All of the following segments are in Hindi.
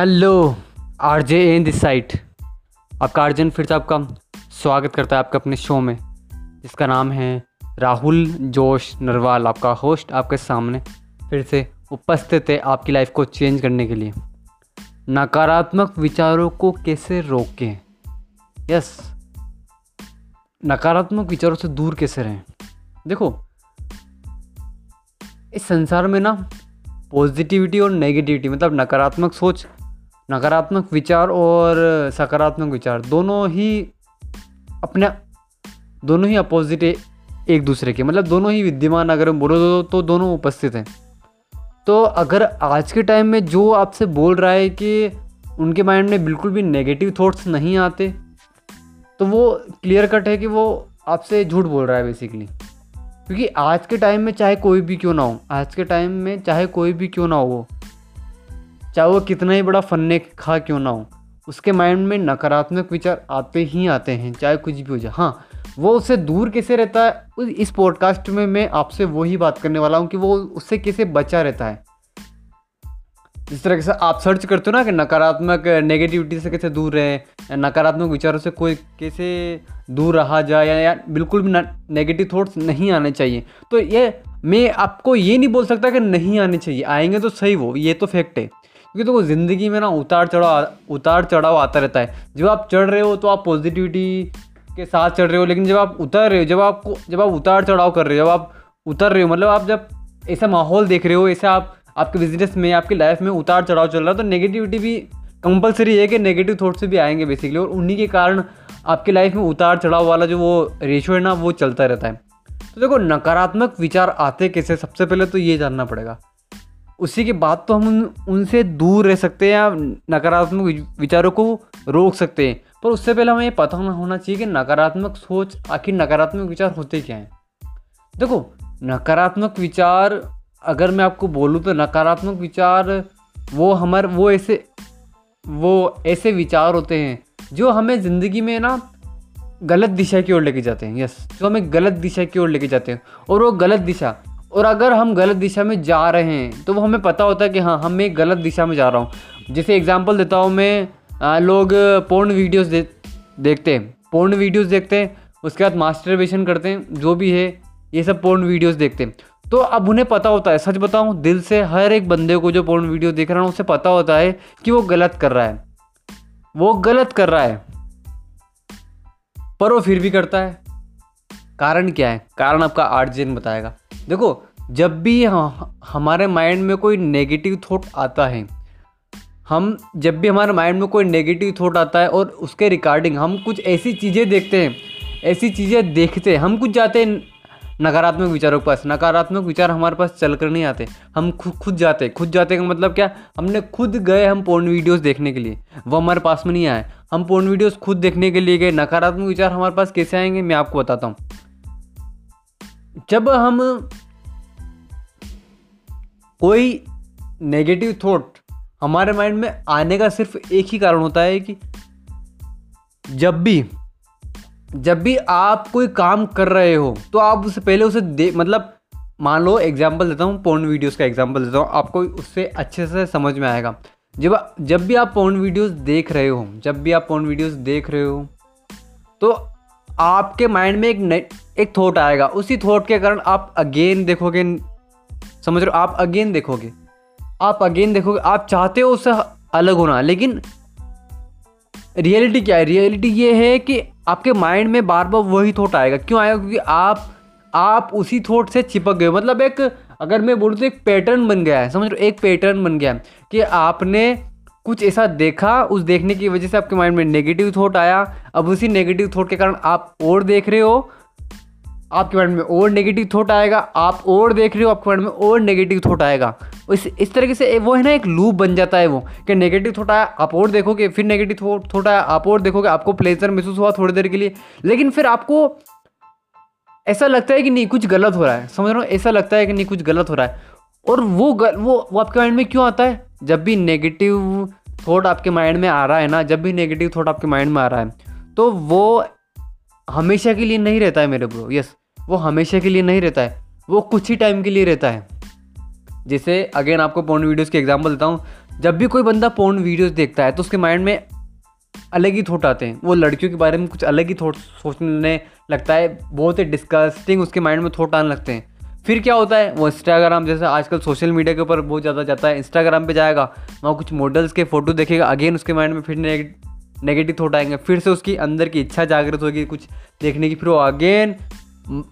Hello R J N this side. आपका अर्जन फिर से आपका स्वागत करता है आपके अपने शो में, जिसका नाम है राहुल जोश नरवाल, आपका होस्ट आपके सामने फिर से उपस्थित है आपकी लाइफ को चेंज करने के लिए। नकारात्मक विचारों को कैसे रोकें? यस नकारात्मक विचारों से दूर कैसे रहें? देखो, इस संसार में ना पॉजिटिविटी और नेगेटिविटी मतलब नकारात्मक सोच नकारात्मक विचार और सकारात्मक विचार दोनों ही अपने दोनों ही अपोजिट एक दूसरे के। मतलब दोनों ही विद्यमान अगर हम बोलो तो, तो दोनों उपस्थित हैं। तो अगर आज के टाइम में जो आपसे बोल रहा है कि उनके माइंड में बिल्कुल भी नेगेटिव थॉट्स नहीं आते तो वो क्लियर कट है कि वो आपसे झूठ बोल रहा है बेसिकली क्योंकि आज के टाइम में चाहे कोई भी क्यों ना हो आज के टाइम में चाहे कोई भी क्यों ना हो चाहे वो कितना ही बड़ा फन्ने खा क्यों ना हो उसके माइंड में नकारात्मक विचार आते ही आते हैं चाहे कुछ भी हो जाए। हाँ वो उससे दूर कैसे रहता है? इस पॉडकास्ट में मैं आपसे वही बात करने वाला हूँ कि वो उससे कैसे बचा रहता है। जिस तरह से आप सर्च करते हो ना कि नकारात्मक नेगेटिविटी से कैसे दूर रहे नकारात्मक विचारों से कोई कैसे दूर रहा जाए या, या बिल्कुल भी नेगेटिव थॉट्स नहीं आने चाहिए। तो ये मैं आपको ये नहीं बोल सकता कि नहीं आने चाहिए। आएँगे तो सही वो ये तो फैक्ट है। क्योंकि देखो तो ज़िंदगी में ना उतार चढ़ाव उतार चढ़ाव आता रहता है। जब आप चढ़ रहे हो तो आप पॉजिटिविटी के साथ चढ़ रहे हो, लेकिन जब आप उतर रहे हो, जब आपको जब आप उतार चढ़ाव कर रहे हो, जब आप उतर रहे हो मतलब आप जब ऐसा माहौल देख रहे हो, ऐसे आप, आपके बिज़नेस में, आपकी लाइफ में उतार चढ़ाव चल रहा है तो नेगेटिविटी भी कंपलसरी है कि नेगेटिव थॉट्स भी आएँगे बेसिकली और उन्हीं के कारण आपकी लाइफ में उतार चढ़ाव वाला जो वो रेशो है ना, वो चलता रहता है। तो देखो, नकारात्मक विचार आते कैसे? सबसे पहले तो ये जानना पड़ेगा। उसी के बाद तो हम उनसे दूर रह सकते हैं या नकारात्मक विचारों को रोक सकते हैं। पर उससे पहले हमें पता होना चाहिए कि नकारात्मक सोच, आखिर नकारात्मक विचार होते क्या हैं? देखो, नकारात्मक विचार, अगर मैं आपको बोलूँ तो नकारात्मक विचार, वो हमारे, वो ऐसे वो ऐसे विचार होते हैं, जो हमें ज़िंदगी में ना गलत दिशा की ओर लेके जाते हैं यस जो हमें गलत दिशा की ओर लेके जाते हैं। और वो गलत दिशा और अगर हम गलत दिशा में जा रहे हैं तो वो हमें पता होता है कि हाँ हम एक गलत दिशा में जा रहा हूँ। जैसे एग्जांपल देता हूँ मैं आ, लोग पोर्न वीडियोस दे, देखते हैं। पोर्न वीडियोस देखते हैं उसके बाद मास्टरबेशन करते हैं जो भी है ये सब पोर्न वीडियोस देखते हैं। तो अब उन्हें पता होता है सच बताऊँ दिल से हर एक बंदे को जो पोर्न वीडियो देख रहा है उसे पता होता है कि वो गलत कर रहा है। वो गलत कर रहा है पर वो फिर भी करता है। कारण क्या है? कारण आपका आर्जिन बताएगा। देखो, जब भी हमारे माइंड में कोई नेगेटिव थॉट आता है, हम, जब भी हमारे माइंड में कोई नेगेटिव थॉट आता है और उसके रिगार्डिंग हम कुछ ऐसी चीज़ें देखते हैं, ऐसी चीज़ें देखते हैं, हम कुछ जाते हैं नकारात्मक विचारों के पास, नकारात्मक विचार हमारे पास चल कर नहीं आते, हम खुद खुद जाते खुद जाते का मतलब क्या, हमने खुद गए हम पोर्न वीडियोस देखने के लिए, वो हमारे पास में नहीं आए, हम पोर्न वीडियोस खुद देखने के लिए गए, नकारात्मक विचार हमारे पास कैसे आएँगे, मैं आपको बताता हूँ। जब हम कोई नेगेटिव थॉट हमारे माइंड में आने का सिर्फ़ एक ही कारण होता है कि जब भी जब भी आप कोई काम कर रहे हो तो आप उससे पहले उसे दे मतलब मान लो एग्ज़ाम्पल देता हूँ पोर्न वीडियोस का एग्ज़ाम्पल देता हूँ, आपको उससे अच्छे से समझ में आएगा। जब जब भी आप पोर्न वीडियोस देख रहे हो, जब भी आप पोर्न वीडियोस देख रहे हो तो आपके माइंड में एक एक थॉट आएगा। उसी थॉट के कारण आप अगेन देखोगे, समझ रहे हो? आप अगेन देखोगे। आप अगेन देखोगे। आप चाहते हो उससे अलग होना, लेकिन रियलिटी क्या है? रियलिटी ये है कि आपके माइंड में बार बार वही थॉट आएगा। क्यों आएगा? क्योंकि आप आप उसी थॉट से चिपक गए मतलब एक अगर मैं बोलूँ तो एक पैटर्न बन गया है। समझ लो एक पैटर्न बन गया है कि आपने कुछ ऐसा देखा उस देखने की वजह से आपके माइंड में नेगेटिव थॉट आया। अब उसी नेगेटिव थॉट के कारण आप और देख रहे हो। आपके माइंड में और नेगेटिव थॉट आएगा। आप और देख रहे हो आपके माइंड में और नेगेटिव थॉट आएगा। इस इस तरीके से वो है ना एक लूप बन जाता है वो कि नेगेटिव थॉट आया आप और देखोगे फिर नेगेटिव थॉट थॉट आया आप और देखोगे आपको प्लेजर महसूस हुआ थोड़ी देर के लिए। लेकिन फिर आपको ऐसा लगता है कि नहीं कुछ गलत हो रहा है। समझ रहे हो? ऐसा लगता है कि नहीं कुछ गलत हो रहा है। और वो गल, वो वो आपके माइंड में क्यों आता है? जब भी नेगेटिव थॉट आपके माइंड में आ रहा है ना, जब भी नेगेटिव थॉट आपके माइंड में आ रहा है तो वो हमेशा के लिए नहीं रहता है मेरे ब्रो यस वो हमेशा के लिए नहीं रहता है, वो कुछ ही टाइम के लिए रहता है। जैसे अगेन आपको पोर्न वीडियोस के एग्जांपल देता हूँ, जब भी कोई बंदा पोर्न वीडियोस देखता है तो उसके माइंड में अलग ही थॉट आते हैं, वो लड़कियों के बारे में कुछ अलग ही थॉट सोचने लगता है, बहुत ही डिस्कस्टिंग उसके माइंड में थॉट आने लगते हैं। फिर क्या होता है, वो इंस्टाग्राम जैसे आजकल सोशल मीडिया के ऊपर बहुत ज़्यादा जाता है इंस्टाग्राम पे जाएगा, वहाँ कुछ मॉडल्स के फ़ोटो देखेगा अगेन उसके माइंड में फिर नेगेटिव थॉट आएँगे, फिर से उसकी अंदर की इच्छा जागृत होगी कुछ देखने की, फिर वो अगेन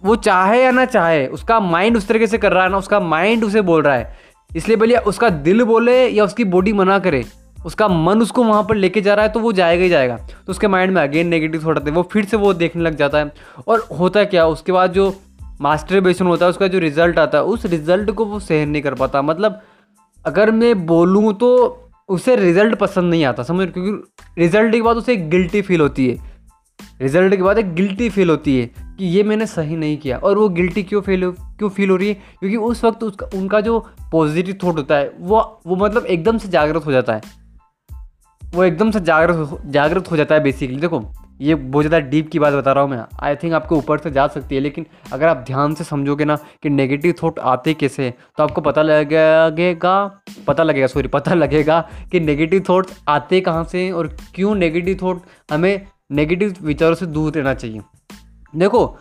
वो चाहे या ना चाहे, उसका माइंड उस तरीके से कर रहा है ना, उसका माइंड उसे बोल रहा है। इसलिए भले उसका दिल बोले या उसकी बॉडी मना करे, उसका मन उसको वहाँ पर लेके जा रहा है तो वो जाएगा ही जाएगा। तो उसके माइंड में अगेन नेगेटिव थॉट आते हैं, वो फिर से वो देखने लग जाता है। और होता है क्या, उसके बाद जो मास्टरबेशन होता है, उसका जो रिज़ल्ट आता है, उस रिज़ल्ट को वो सहन नहीं कर पाता। मतलब अगर मैं बोलूँ तो उसे रिज़ल्ट पसंद नहीं आता, समझ क्योंकि रिज़ल्ट के बाद उसे एक गिल्टी फील होती है। रिज़ल्ट के बाद एक गिल्टी फील होती है कि ये मैंने सही नहीं किया। और वो गिल्टी क्यों फील क्यों फील हो रही है? क्योंकि उस वक्त उसका, उनका जो पॉजिटिव थॉट होता है, वो वो मतलब एकदम से जागृत हो जाता है। वो एकदम से जागृत जागृत हो जाता है बेसिकली देखो ये बहुत ज़्यादा डीप की बात बता रहा हूँ मैं। आई थिंक आपके ऊपर से जा सकती है, लेकिन अगर आप ध्यान से समझोगे ना कि नेगेटिव थॉट आते कैसे तो आपको पता लगेगा पता लगेगा सॉरी पता लगेगा कि नेगेटिव थॉट आते कहाँ से और क्यों नेगेटिव थॉट हमें नेगेटिव विचारों से दूर रहना चाहिए। देखो,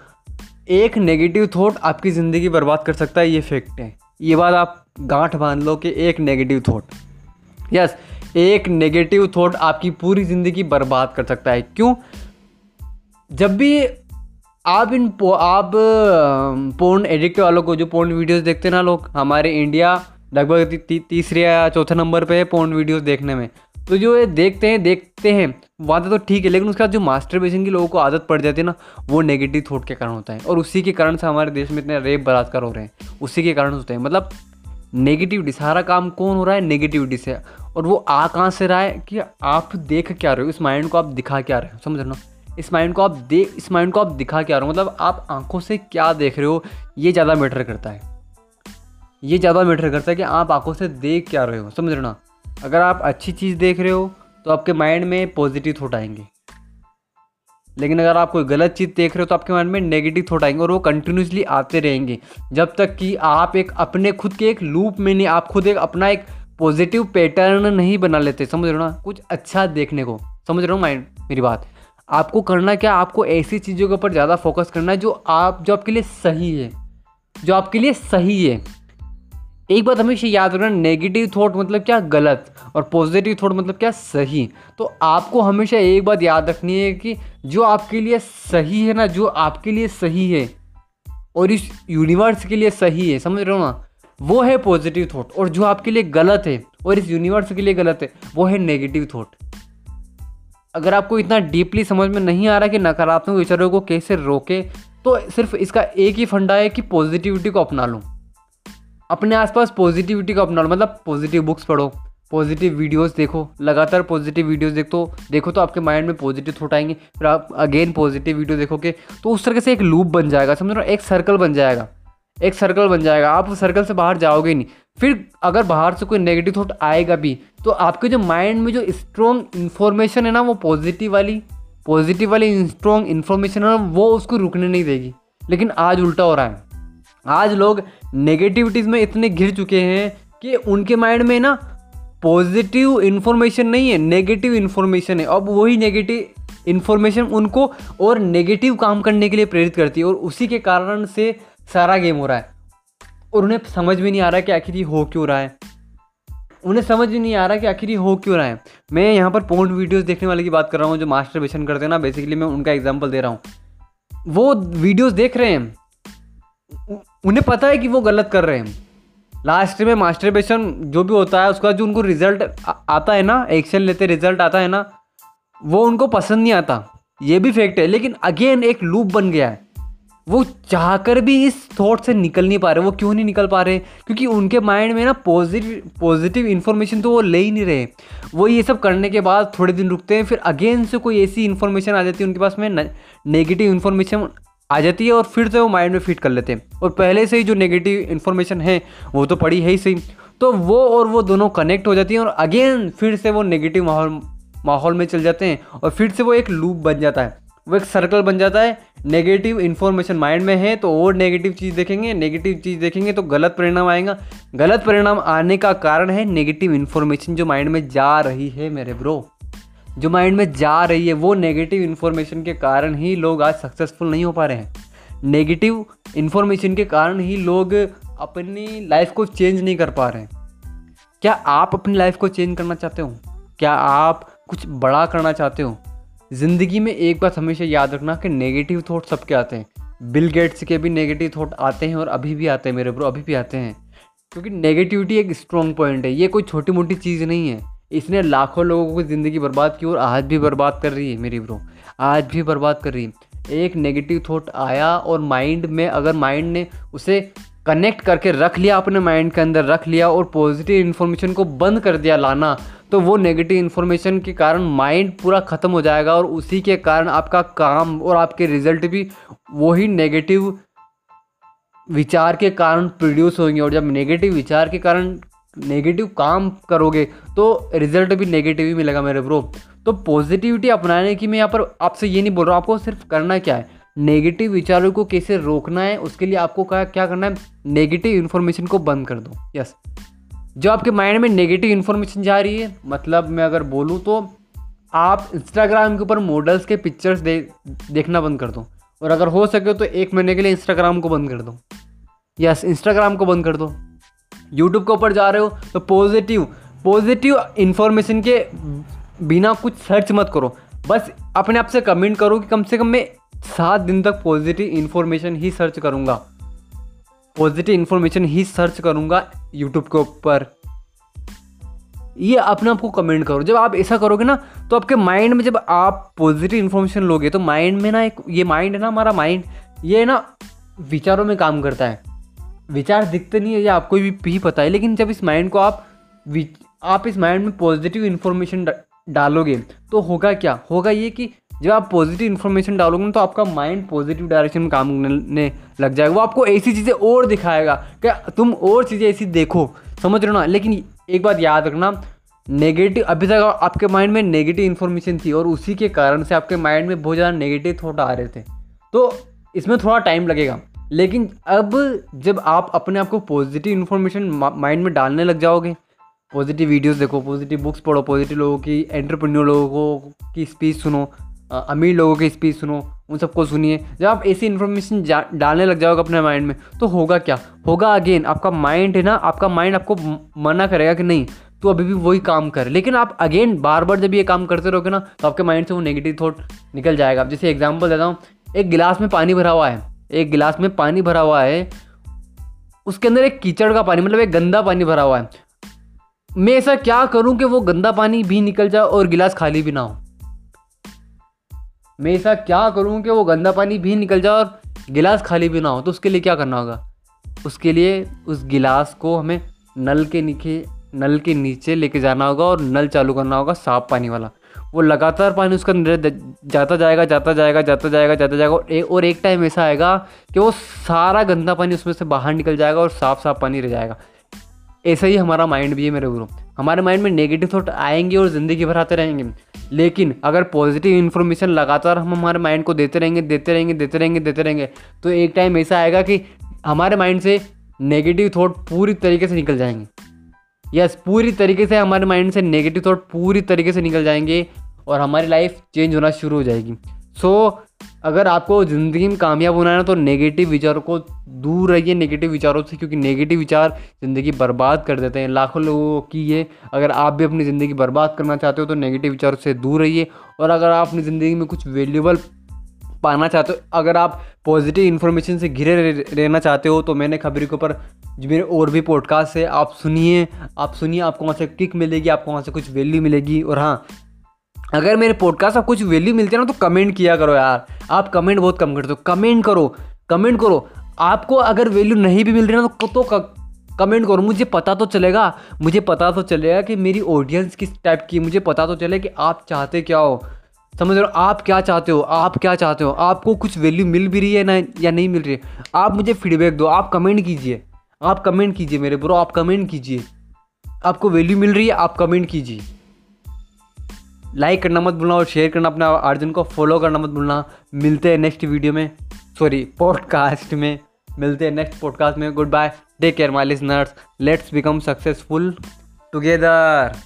एक नेगेटिव थॉट आपकी ज़िंदगी बर्बाद कर सकता है, ये फैक्ट है। ये बात आप गांठ बाँध लो कि एक नेगेटिव थॉट यस एक नेगेटिव थॉट आपकी पूरी ज़िंदगी बर्बाद कर सकता है। क्यों? जब भी आप इन पो, आप पोर्न एडिक्ट वालों को जो पोर्न वीडियोस देखते हैं ना लोग हमारे इंडिया लगभग ती, तीसरे या चौथे नंबर पे है पोर्न वीडियोस देखने में। तो जो ये देखते हैं देखते हैं वहाँ तो ठीक है लेकिन उसके बाद जो मास्टर बेसिंग की लोगों को आदत पड़ जाती है ना वो नेगेटिव थॉट के कारण होता है। और उसी के कारण से हमारे देश में इतने रेप बलात्कार हो रहे हैं। उसी के कारण होते हैं। मतलब नेगेटिविटी सारा काम कौन हो रहा है? नेगेटिविटी से और वो आ कहाँ से रहा है कि आप देख क्या रहे हो? इस माइंड को आप दिखा क्या रहे हो? समझ रहे हो इस माइंड को आप देख इस माइंड को आप दिखा क्या रहे हो मतलब आप आँखों से क्या देख रहे हो, ये ज़्यादा मैटर करता है। ये ज़्यादा मैटर करता है कि आप आँखों से देख क्या रहे हो, समझ रहे ना? अगर आप अच्छी चीज़ देख रहे हो तो आपके माइंड में पॉजिटिव थॉट आएँगे। लेकिन अगर आप कोई गलत चीज़ देख रहे हो तो आपके माइंड में नेगेटिव थॉट आएँगे और वो कंटिन्यूसली आते रहेंगे। जब तक कि आप एक अपने खुद के एक लूप में नहीं, आप खुद एक अपना एक पॉजिटिव पैटर्न नहीं बना लेते, समझ रहे हो ना? कुछ अच्छा देखने को, समझ रहे हो माइंड? मेरी बात। आपको करना क्या, आपको ऐसी चीज़ों के ऊपर ज़्यादा फोकस करना है जो आप, जो आपके लिए सही है, जो आपके लिए सही है। एक बात हमेशा याद रखना नेगेटिव थॉट मतलब क्या, गलत, और पॉजिटिव थॉट मतलब क्या, सही। तो आपको हमेशा एक बात याद रखनी है कि जो आपके लिए सही है ना, जो आपके लिए सही है, और इस यूनिवर्स के लिए सही है, समझ रहे हो ना, वो है पॉजिटिव थॉट और जो आपके लिए गलत है, और इस यूनिवर्स के लिए गलत है, वो है नेगेटिव थॉट अगर आपको इतना डीपली समझ में नहीं आ रहा कि नकारात्मक विचारों को कैसे रोके तो सिर्फ़ इसका एक ही फंडा है कि पॉजिटिविटी को अपना लो। अपने आसपास पॉजिटिविटी को अपना लो मतलब पॉजिटिव बुक्स पढ़ो पॉजिटिव वीडियोस देखो, लगातार पॉजिटिव वीडियोस देखो देखो तो आपके माइंड में पॉजिटिव थॉट आएँगे, फिर आप अगेन पॉजिटिव वीडियो देखोगे तो उस तरह से एक लूप बन जाएगा, समझ लो एक सर्कल बन जाएगा। एक सर्कल बन जाएगा। आप उस सर्कल से बाहर जाओगे नहीं। फिर अगर बाहर से कोई नेगेटिव थॉट आएगा भी तो आपके जो माइंड में जो स्ट्रॉन्ग इन्फॉर्मेशन है ना, वो पॉजिटिव वाली पॉजिटिव वाली स्ट्रॉन्ग इन्फॉर्मेशन है ना, वो उसको रुकने नहीं देगी। लेकिन आज उल्टा हो रहा है। आज लोग नेगेटिविटीज़ में इतने घिर चुके हैं कि उनके माइंड में ना पॉजिटिव इन्फॉर्मेशन नहीं है नेगेटिव इन्फॉर्मेशन है। अब वही नेगेटिव इन्फॉर्मेशन उनको और नेगेटिव काम करने के लिए प्रेरित करती है और उसी के कारण से सारा गेम हो रहा है। और उन्हें समझ में नहीं आ रहा कि आखिर ये हो क्यों रहा है। उन्हें समझ में नहीं आ रहा कि आखिर ये हो क्यों रहा है। मैं यहाँ पर पोर्न वीडियोस देखने वाले की बात कर रहा हूँ, जो मास्टर बेशन करते हैं ना बेसिकली मैं उनका एग्ज़ाम्पल दे रहा हूँ। वो वीडियोस देख रहे हैं। उन्हें पता है कि वो गलत कर रहे हैं। लास्ट में मास्टर जो भी होता है, उसका जो उनको रिज़ल्ट आता है ना एक्शन लेते रिज़ल्ट आता है ना, वो उनको पसंद नहीं आता। ये भी फैक्ट है, लेकिन अगेन एक लूप बन गया है। वो चाहकर भी इस थॉट से निकल नहीं पा रहे, वो क्यों नहीं निकल पा रहे? क्योंकि उनके माइंड में ना पॉजिटिव पॉजिटिव इन्फॉर्मेशन तो वो ले ही नहीं रहे। वो ये सब करने के बाद थोड़े दिन रुकते हैं, फिर अगेन से कोई ऐसी इन्फॉर्मेशन आ जाती है उनके पास में नेगेटिव इन्फॉर्मेशन आ जाती है और फिर से वो माइंड में फिट कर लेते हैं। और पहले से ही जो नेगेटिव इन्फॉर्मेशन है, वो तो पड़ी है ही सही। तो वो और वो दोनों कनेक्ट हो जाती हैं और अगेन फिर से वो नेगेटिव माहौल माहौल में चल जाते हैं और फिर से वो एक लूप बन जाता है। वो एक सर्कल बन जाता है नेगेटिव इन्फॉर्मेशन माइंड में है तो और नेगेटिव चीज़ देखेंगे नेगेटिव चीज़ देखेंगे तो गलत परिणाम आएगा। गलत परिणाम आने का कारण है नेगेटिव इन्फॉर्मेशन जो माइंड में जा रही है मेरे ब्रो जो माइंड में जा रही है, वो नेगेटिव इन्फॉर्मेशन के कारण ही लोग आज सक्सेसफुल नहीं हो पा रहे हैं। नेगेटिव इन्फॉर्मेशन के कारण ही लोग अपनी लाइफ को चेंज नहीं कर पा रहे हैं। क्या आप अपनी लाइफ को चेंज करना चाहते हो? क्या आप कुछ बड़ा करना चाहते हो? ज़िंदगी में एक बात हमेशा याद रखना कि नेगेटिव थॉट सबके आते हैं। बिल गेट्स के भी नेगेटिव थॉट आते हैं और अभी भी आते हैं मेरे ब्रो अभी भी आते हैं। क्योंकि नेगेटिविटी एक स्ट्रॉन्ग पॉइंट है, ये कोई छोटी मोटी चीज़ नहीं है। इसने लाखों लोगों की ज़िंदगी बर्बाद की और आज भी बर्बाद कर रही है मेरी ब्रो आज भी बर्बाद कर रही है। एक नेगेटिव थॉट आया और माइंड में, अगर माइंड ने उसे कनेक्ट करके रख लिया अपने माइंड के अंदर, रख लिया और पॉजिटिव इन्फॉर्मेशन को बंद कर दिया लाना तो वो नेगेटिव इन्फॉर्मेशन के कारण माइंड पूरा ख़त्म हो जाएगा और उसी के कारण आपका काम और आपके रिज़ल्ट भी वही नेगेटिव विचार के कारण प्रोड्यूस होंगे और जब नेगेटिव विचार के कारण नेगेटिव काम करोगे तो रिज़ल्ट भी नेगेटिव ही मिलेगा मेरे ब्रो तो पॉजिटिविटी अपनाने की मैं यहाँ पर आपसे ये नहीं बोल रहा हूँ, आपको सिर्फ़ करना क्या है? नेगेटिव विचारों को कैसे रोकना है, उसके लिए आपको क्या क्या करना है? नेगेटिव इन्फॉर्मेशन को बंद कर दो। यस जो आपके माइंड में नेगेटिव इन्फॉर्मेशन जा रही है मतलब मैं अगर बोलूँ तो आप इंस्टाग्राम के ऊपर मॉडल्स के पिक्चर्स दे देखना बंद कर दो। और अगर हो सके तो एक महीने के लिए इंस्टाग्राम को बंद कर दो। यस इंस्टाग्राम को बंद कर दो। यूट्यूब के ऊपर जा रहे हो तो पॉजिटिव पॉजिटिव इन्फॉर्मेशन के बिना कुछ सर्च मत करो। बस अपने आप से कमेंट करो कि कम से कम मैं सात दिन तक पॉजिटिव इन्फॉर्मेशन ही सर्च करूँगा। पॉजिटिव इन्फॉर्मेशन ही सर्च करूँगा यूट्यूब के ऊपर। ये अपने आप को कमेंट करो। जब आप ऐसा करोगे ना तो आपके माइंड में जब आप पॉजिटिव इन्फॉर्मेशन लोगे तो माइंड में ना एक ये माइंड है ना हमारा माइंड ये ना विचारों में काम करता है। विचार दिखते नहीं है ये आपको भी, भी पता है लेकिन जब इस माइंड को आप आप इस माइंड में पॉजिटिव इन्फॉर्मेशन डालोगे तो होगा क्या? होगा ये कि जब आप पॉजिटिव इन्फॉर्मेशन डालोगे ना तो आपका माइंड पॉजिटिव डायरेक्शन में काम करने लग जाएगा। वो आपको ऐसी चीज़ें और दिखाएगा क्या तुम और चीज़ें ऐसी देखो। समझ रहे हो ना? लेकिन एक बात याद रखना नेगेटिव अभी तक आपके माइंड में नेगेटिव इन्फॉर्मेशन थी और उसी के कारण से आपके माइंड में बहुत ज़्यादा नेगेटिव थॉट आ रहे थे। तो इसमें थोड़ा टाइम लगेगा। लेकिन अब जब आप अपने आप को पॉजिटिव इन्फॉर्मेशन माइंड में डालने लग जाओगे पॉजिटिव वीडियोस देखो पॉजिटिव बुक्स पढ़ो पॉजिटिव लोगों की एंटरप्रेन्योर लोगों की स्पीच सुनो अमीर लोगों की स्पीच सुनो, उन सबको सुनिए। जब आप ऐसी इन्फॉर्मेशन डालने लग जाओगे अपने माइंड में तो होगा क्या? होगा अगेन आपका माइंड है ना, आपका माइंड आपको मना करेगा कि नहीं तो अभी भी वही काम कर। लेकिन आप अगेन बार बार जब ये काम करते रहोगे ना तो आपके माइंड से वो नेगेटिव थॉट निकल जाएगा। जैसे एग्ज़ाम्पल देता हूँ, एक गिलास में पानी भरा हुआ है, एक गिलास में पानी भरा हुआ है, उसके अंदर एक कीचड़ का पानी मतलब एक गंदा पानी भरा हुआ है। मैं ऐसा क्या करूँ कि वो गंदा पानी भी निकल जाए और गिलास खाली भी ना हो? मैं ऐसा क्या करूँ कि वो गंदा पानी भी निकल जाए और गिलास खाली भी ना हो? तो उसके लिए क्या करना होगा? उसके लिए उस गिलास को हमें नल के नीचे, नल के नीचे लेके जाना होगा और नल चालू करना होगा साफ़ पानी वाला। वो लगातार पानी उसका अंदर जाता जाएगा जाता जाएगा जाता जाएगा जाता जाएगा और एक और एक टाइम ऐसा आएगा कि वो सारा गंदा पानी उसमें से बाहर निकल जाएगा और साफ़ साफ़ पानी रह जाएगा। ऐसा ही हमारा माइंड भी है मेरे गुरु। हमारे माइंड में नेगेटिव थॉट आएँगे और ज़िंदगी भर आते रहेंगे। लेकिन अगर पॉजिटिव इन्फॉर्मेशन लगातार हम हमारे माइंड को देते रहेंगे देते रहेंगे देते रहेंगे देते रहेंगे तो एक टाइम ऐसा आएगा कि हमारे माइंड से नेगेटिव थॉट पूरी तरीके से निकल जाएँगे। यस पूरी तरीके से हमारे माइंड से नेगेटिव थॉट पूरी तरीके से निकल जाएँगे और हमारी लाइफ चेंज होना शुरू हो जाएगी। सो अगर आपको ज़िंदगी में कामयाब होना है ना तो नेगेटिव विचारों को दूर रहिए नेगेटिव विचारों से, क्योंकि नेगेटिव विचार ज़िंदगी बर्बाद कर देते हैं। लाखों लोगों की ये, अगर आप भी अपनी ज़िंदगी बर्बाद करना चाहते हो तो नेगेटिव विचारों से दूर रहिए। और अगर आप अपनी ज़िंदगी में कुछ वैल्यूबल पाना चाहते हो, अगर आप पॉजिटिव इन्फॉर्मेशन से घिरे रहना चाहते हो तो मैंने खबरी के ऊपर मेरे और भी पॉडकास्ट है। आप सुनिए आप सुनिए, आपको वहाँ से किक मिलेगी, आपको वहाँ से कुछ वैल्यू मिलेगी। और हाँ अगर मेरे पॉडकास्ट का कुछ वैल्यू मिलती है ना तो कमेंट किया करो यार। आप कमेंट बहुत कम करते हो। कमेंट करो। कमेंट करो। आपको अगर वैल्यू नहीं भी मिल रही ना तो, तो कमेंट करो। मुझे पता तो चलेगा। मुझे पता तो चलेगा कि मेरी ऑडियंस किस टाइप की मुझे पता तो चले कि आप चाहते क्या हो। समझ रहे हो? आप क्या चाहते हो? आप क्या चाहते हो? आपको कुछ वैल्यू मिल भी रही है ना या नहीं मिल रही है? आप मुझे फीडबैक दो। आप कमेंट कीजिए। आप कमेंट कीजिए मेरे ब्रो आप कमेंट कीजिए। आपको वैल्यू मिल रही है आप कमेंट कीजिए। लाइक करना मत भूलना और शेयर करना अपना अर्जुन को फॉलो करना मत भूलना। मिलते हैं नेक्स्ट वीडियो में। सॉरी पॉडकास्ट में। मिलते हैं नेक्स्ट पॉडकास्ट में। Goodbye take care my listeners let's become successful together